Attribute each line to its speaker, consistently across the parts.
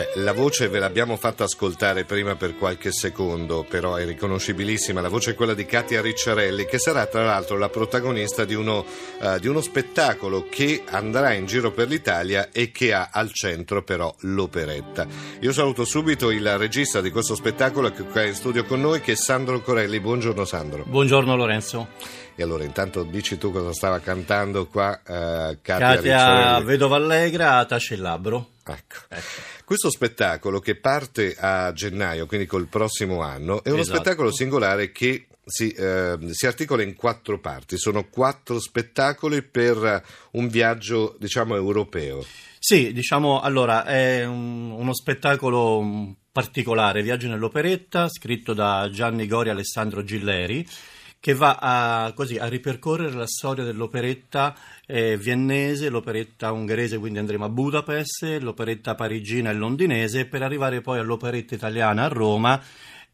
Speaker 1: beh, la voce ve l'abbiamo fatta ascoltare prima per qualche secondo, però è riconoscibilissima. La voce è quella di Katia Ricciarelli, che sarà tra l'altro la protagonista di uno, eh, di uno spettacolo che andrà in giro per l'Italia e che ha al centro però l'operetta. Io saluto subito il regista di questo spettacolo che è in studio con noi, che è Sandro Corelli. Buongiorno Sandro.
Speaker 2: Buongiorno Lorenzo.
Speaker 1: E allora intanto dici tu cosa stava cantando qua eh, Katia,
Speaker 2: Katia
Speaker 1: Ricciarelli.
Speaker 2: Vedova Allegra, Tace il Labbro.
Speaker 1: Ecco. Questo spettacolo che parte a gennaio, quindi col prossimo anno, è uno
Speaker 2: Esatto.
Speaker 1: spettacolo singolare che si, eh, si articola in quattro parti. Sono quattro spettacoli per un viaggio, diciamo, europeo.
Speaker 2: Sì, diciamo, allora, è un- uno spettacolo particolare, Viaggio nell'operetta, scritto da Gianni Gori e Alessandro Gilleri, che va a, così, a ripercorrere la storia dell'operetta eh, viennese, l'operetta ungherese, quindi andremo a Budapest, l'operetta parigina e londinese, per arrivare poi all'operetta italiana a Roma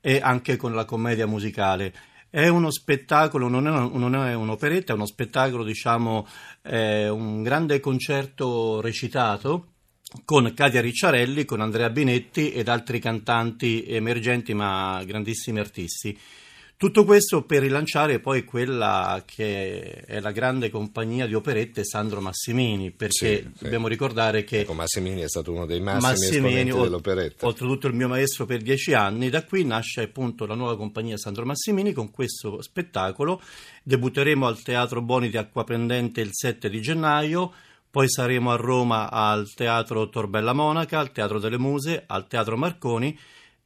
Speaker 2: e anche con la commedia musicale. È uno spettacolo, non è, non è un'operetta, è uno spettacolo, diciamo, eh, un grande concerto recitato con Katia Ricciarelli, con Andrea Binetti ed altri cantanti emergenti ma grandissimi artisti. Tutto questo per rilanciare poi quella che è la grande compagnia di operette Sandro Massimini, perché
Speaker 1: Sì, sì.
Speaker 2: dobbiamo ricordare che
Speaker 1: Ecco, Massimini è stato uno dei massimi esponenti
Speaker 2: ol-
Speaker 1: dell'operetta.
Speaker 2: oltretutto il mio maestro per dieci anni, da qui nasce appunto la nuova compagnia Sandro Massimini con questo spettacolo. Debutteremo al Teatro Boni di Acquaprendente il 7 di gennaio, poi saremo a Roma al Teatro Torbella Monaca, al Teatro delle Muse, al Teatro Marconi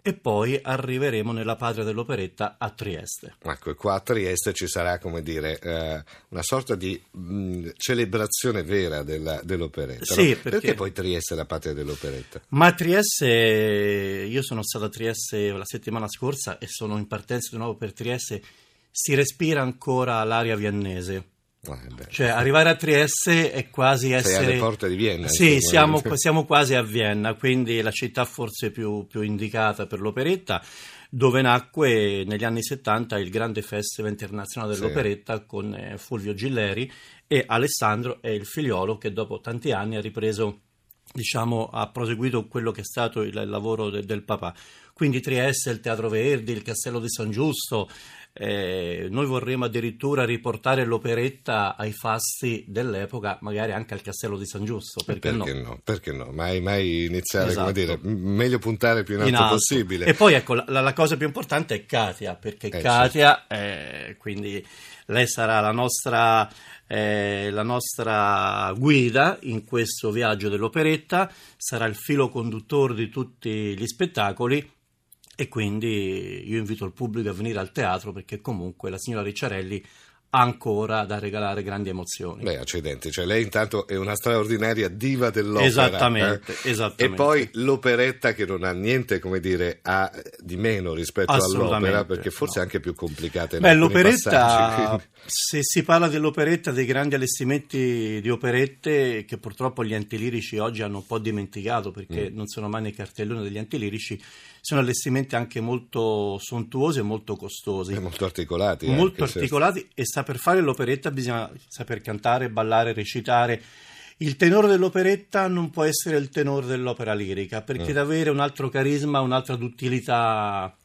Speaker 2: e poi arriveremo nella patria dell'operetta a Trieste.
Speaker 1: Ecco, e qua a Trieste ci sarà, come dire, eh, una sorta di mh, celebrazione vera della- dell'operetta.
Speaker 2: Sì,
Speaker 1: no?
Speaker 2: perché-
Speaker 1: poi Trieste è la patria dell'operetta?
Speaker 2: Ma Trieste, io sono stato a Trieste la settimana scorsa e sono in partenza di nuovo per Trieste, si respira ancora l'aria viennese.
Speaker 1: Eh, beh.
Speaker 2: Cioè, arrivare a Trieste è quasi
Speaker 1: Sei
Speaker 2: essere.
Speaker 1: alle porte di Vienna,
Speaker 2: Sì, siamo, siamo quasi a Vienna, quindi la città forse più, più indicata per l'operetta, dove nacque negli anni 70 il grande festival internazionale
Speaker 1: Sì.
Speaker 2: dell'operetta con eh, Fulvio Gilleri e Alessandro è il figliolo che dopo tanti anni ha ripreso. Diciamo, ha proseguito quello che è stato il, il lavoro de- del papà. Quindi Trieste, il Teatro Verdi, il Castello di San Giusto, eh, noi vorremmo addirittura riportare l'operetta ai fasti dell'epoca, magari anche al Castello di San Giusto, perché,
Speaker 1: Perché
Speaker 2: no?
Speaker 1: no? Perché no? Mai, mai iniziare, come
Speaker 2: Esatto.
Speaker 1: dire, m- meglio puntare più in alto,
Speaker 2: In alto.
Speaker 1: possibile.
Speaker 2: E poi ecco, la, la cosa più importante è Katia, perché
Speaker 1: Eh,
Speaker 2: Katia, eh, quindi lei sarà la nostra, eh, la nostra guida in questo viaggio dell'operetta, sarà il filo conduttore di tutti gli spettacoli e quindi io invito il pubblico a venire al teatro perché comunque la signora Ricciarelli ha ancora da regalare grandi emozioni.
Speaker 1: Beh, accidenti, cioè lei intanto è una straordinaria diva dell'opera.
Speaker 2: Esattamente,
Speaker 1: eh?
Speaker 2: esattamente.
Speaker 1: E poi l'operetta che non ha niente, come dire, ha di meno rispetto all'opera, perché forse
Speaker 2: no.
Speaker 1: è anche più complicata
Speaker 2: Beh, l'operetta,
Speaker 1: passaggi,
Speaker 2: se si parla dell'operetta, dei grandi allestimenti di operette che purtroppo gli antilirici oggi hanno un po' dimenticato perché
Speaker 1: Mm.
Speaker 2: non sono mai nei cartelloni degli antilirici, sono allestimenti anche molto sontuosi e molto costosi.
Speaker 1: è molto articolati.
Speaker 2: molto
Speaker 1: anche, certo.
Speaker 2: articolati e saper fare l'operetta bisogna saper cantare, ballare, recitare. Il tenore dell'operetta non può essere il tenore dell'opera lirica perché
Speaker 1: Mm.
Speaker 2: deve avere un altro carisma, un'altra duttilità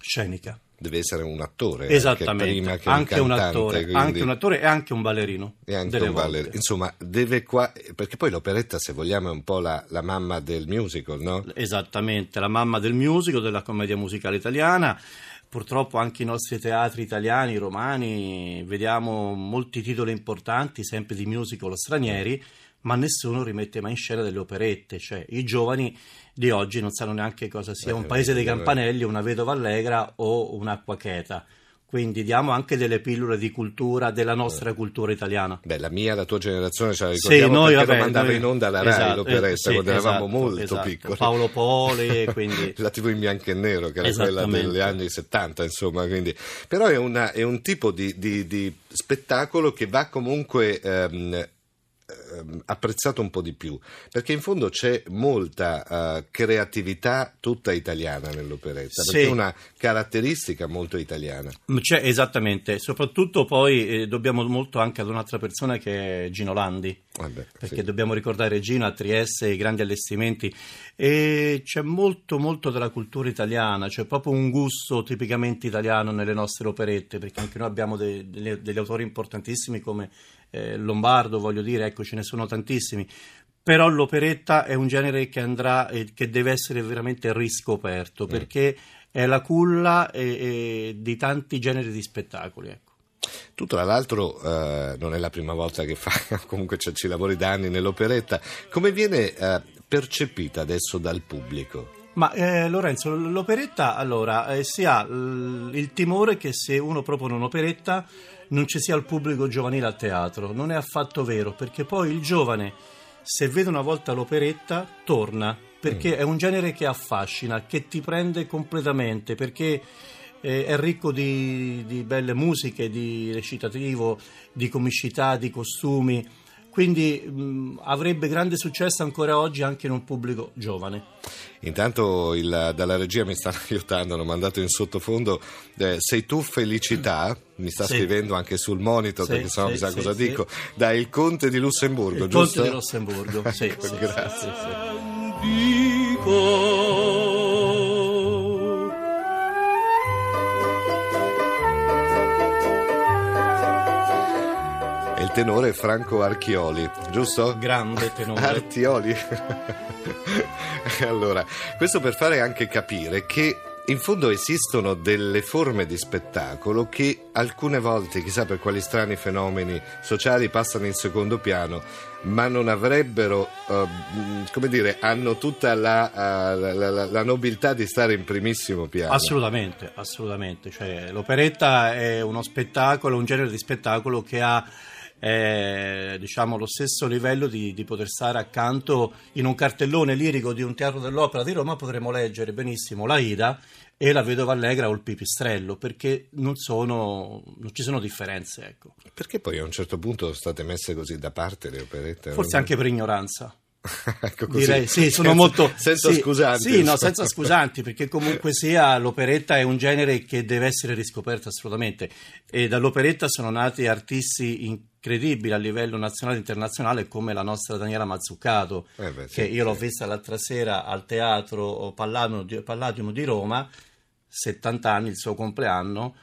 Speaker 2: scenica.
Speaker 1: Deve essere un attore anche
Speaker 2: Esattamente,
Speaker 1: prima che
Speaker 2: anche
Speaker 1: un
Speaker 2: un,
Speaker 1: cantante,
Speaker 2: attore,
Speaker 1: quindi-
Speaker 2: anche un attore e anche un ballerino.
Speaker 1: anche un ballerino. Insomma, deve qua perché poi l'operetta, se vogliamo, è un po' la, la mamma del musical, no?
Speaker 2: Esattamente, la mamma del musical, della commedia musicale italiana. Purtroppo anche i nostri teatri italiani, romani, vediamo molti titoli importanti, sempre di musical stranieri, ma nessuno rimette mai in scena delle operette. Cioè, i giovani di oggi non sanno neanche cosa sia
Speaker 1: Eh,
Speaker 2: un paese dei
Speaker 1: eh,
Speaker 2: campanelli, una vedova allegra o un'acqua cheta. Quindi diamo anche delle pillole di cultura, della nostra cultura italiana.
Speaker 1: Beh, la mia, la tua generazione ce la
Speaker 2: Sì,
Speaker 1: ricordiamo
Speaker 2: noi,
Speaker 1: perché
Speaker 2: vabbè,
Speaker 1: mandava
Speaker 2: noi-
Speaker 1: in onda alla Rai
Speaker 2: esatto,
Speaker 1: l'operetta
Speaker 2: eh, sì,
Speaker 1: quando eravamo
Speaker 2: esatto,
Speaker 1: molto
Speaker 2: esatto.
Speaker 1: piccoli.
Speaker 2: Paolo Poli, quindi...
Speaker 1: la TV in bianco e nero, che era quella degli anni 70, insomma. Quindi. Però è, una- è un tipo di, di- di spettacolo che va comunque. ehm, apprezzato un po' di più perché in fondo c'è molta eh, creatività tutta italiana nell'operetta
Speaker 2: Sì.
Speaker 1: perché è una caratteristica molto italiana
Speaker 2: C'è, esattamente, soprattutto poi eh, dobbiamo molto anche ad un'altra persona che è Gino Landi,
Speaker 1: Vabbè,
Speaker 2: perché
Speaker 1: sì.
Speaker 2: dobbiamo ricordare Gino a Trieste, i grandi allestimenti e c'è molto molto della cultura italiana, c'è proprio un gusto tipicamente italiano nelle nostre operette, perché anche noi abbiamo de- delle- degli autori importantissimi come eh, Lombardo, voglio dire, ecco ce ne sono tantissimi. Però l'operetta è un genere che andrà e che deve essere veramente riscoperto perché è la culla di tanti generi di spettacoli. Ecco.
Speaker 1: Tu tra l'altro eh, non è la prima volta che fai, comunque ci, ci lavori da anni nell'operetta, come viene eh, percepita adesso dal pubblico?
Speaker 2: Ma eh, Lorenzo, l'operetta allora eh, si ha l- il timore che se uno propone un'operetta non ci sia il pubblico giovanile al teatro. Non è affatto vero, perché poi il giovane, se vede una volta l'operetta, torna, perché è un genere che affascina, che ti prende completamente, perché eh, è ricco di, di belle musiche, di recitativo, di comicità, di costumi. Quindi mh, avrebbe grande successo ancora oggi anche in un pubblico giovane.
Speaker 1: Intanto il- dalla regia mi stanno aiutando, hanno mandato in sottofondo eh, Sei tu felicità? Mi sta
Speaker 2: Sì.
Speaker 1: scrivendo anche sul monitor
Speaker 2: Sì,
Speaker 1: perché sennò
Speaker 2: sì,
Speaker 1: mi sa
Speaker 2: sì,
Speaker 1: cosa
Speaker 2: sì.
Speaker 1: dico. Da il conte di Lussemburgo,
Speaker 2: Il
Speaker 1: giusto?
Speaker 2: Conte di Lussemburgo, sì,
Speaker 1: Ecco,
Speaker 2: sì,
Speaker 1: grazie.
Speaker 2: sì, sì, sì.
Speaker 3: Dico
Speaker 1: il tenore Franco Archioli, giusto?
Speaker 2: Grande tenore.
Speaker 1: Artioli. allora, questo per fare anche capire che in fondo esistono delle forme di spettacolo che alcune volte, chissà per quali strani fenomeni sociali, passano in secondo piano, ma non avrebbero, eh, come dire, hanno tutta la, eh, la- la- la nobiltà di stare in primissimo piano.
Speaker 2: Assolutamente, assolutamente. Cioè, l'operetta è uno spettacolo, un genere di spettacolo che ha eh, diciamo, lo stesso livello di, di poter stare accanto in un cartellone lirico di un teatro dell'opera di Roma. Potremmo leggere benissimo la Ida e la Vedova Allegra o il Pipistrello, perché non, sono, non ci sono differenze. Ecco.
Speaker 1: Perché poi a un certo punto sono state messe così da parte le operette?
Speaker 2: Forse anche per ignoranza.
Speaker 1: ecco così.
Speaker 2: Direi sì, sono
Speaker 1: Senza-
Speaker 2: molto
Speaker 1: senza
Speaker 2: sì,
Speaker 1: scusanti.
Speaker 2: Sì, no, senza scusanti, perché comunque sia l'operetta è un genere che deve essere riscoperto assolutamente. E dall'operetta sono nati artisti incredibili a livello nazionale e internazionale come la nostra Daniela Mazzuccato,
Speaker 1: Eh beh, sì,
Speaker 2: che io l'ho vista l'altra sera al teatro Palladium di, Roma, 70 anni il suo compleanno.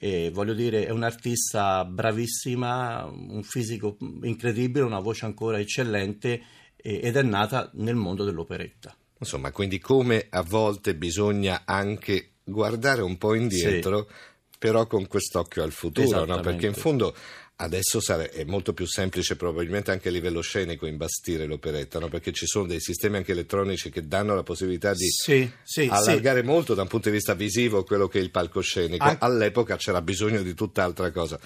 Speaker 2: E voglio dire, è un'artista bravissima, un fisico incredibile, una voce ancora eccellente ed è nata nel mondo dell'operetta.
Speaker 1: Insomma, quindi come a volte bisogna anche guardare un po' indietro, però con quest'occhio al futuro, no? Perché in fondo adesso sare- è molto più semplice probabilmente anche a livello scenico imbastire l'operetta, no? perché ci sono dei sistemi anche elettronici che danno la possibilità di
Speaker 2: Sì, sì, sì.
Speaker 1: allargare molto da un punto di vista visivo quello che è il palcoscenico.
Speaker 2: An-
Speaker 1: All'epoca c'era bisogno di tutt'altra cosa.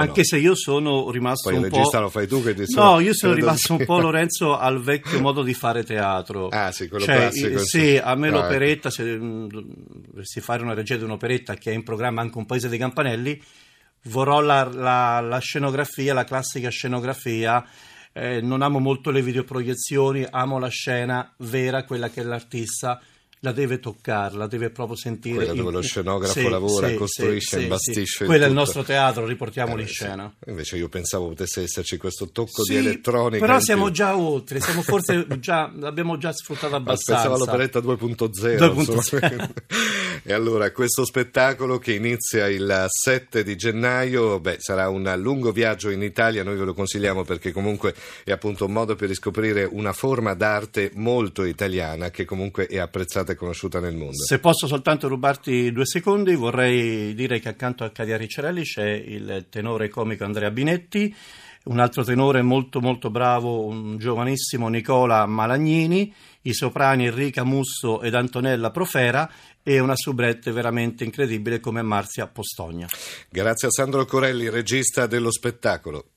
Speaker 2: Anche
Speaker 1: no.
Speaker 2: se io sono rimasto
Speaker 1: Poi il
Speaker 2: un
Speaker 1: regista
Speaker 2: po'...
Speaker 1: lo fai tu che ti
Speaker 2: No, io sono rimasto un po' Lorenzo al vecchio modo di fare teatro.
Speaker 1: Ah, sì, quello
Speaker 2: Cioè,
Speaker 1: classico,
Speaker 2: eh,
Speaker 1: sì.
Speaker 2: A me
Speaker 1: Ah,
Speaker 2: l'operetta, se dovessi fare una regia di un'operetta che è in programma anche un paese dei campanelli, vorrò la, la- la scenografia, la classica scenografia. Eh, non amo molto le videoproiezioni, amo la scena vera, quella che l'artista la deve toccare, la deve proprio sentire.
Speaker 1: Quella dove
Speaker 2: in-
Speaker 1: lo scenografo lavora, costruisce, imbastisce il
Speaker 2: Quello è il nostro teatro, riportiamolo
Speaker 1: Eh,
Speaker 2: in
Speaker 1: sì.
Speaker 2: scena.
Speaker 1: Invece io pensavo potesse esserci questo tocco
Speaker 2: Sì,
Speaker 1: di elettronica.
Speaker 2: Però siamo
Speaker 1: più.
Speaker 2: già oltre, siamo forse già, l'abbiamo già sfruttato
Speaker 1: Ah,
Speaker 2: abbastanza.
Speaker 1: Pensavo all'operetta 2.0.
Speaker 2: 2.0.
Speaker 1: E allora questo spettacolo che inizia il 7 di gennaio, beh, sarà un lungo viaggio in Italia, noi ve lo consigliamo perché comunque è appunto un modo per riscoprire una forma d'arte molto italiana che comunque è apprezzata e conosciuta nel mondo.
Speaker 2: Se posso soltanto rubarti due secondi, vorrei dire che accanto a Cadia Ricciarelli c'è il tenore comico Andrea Binetti, un altro tenore molto molto bravo, un giovanissimo Nicola Malagnini, i soprani Enrica Musso ed Antonella Profera e una soubrette veramente incredibile come Marzia Postogna.
Speaker 1: Grazie a Sandro Corelli, regista dello spettacolo.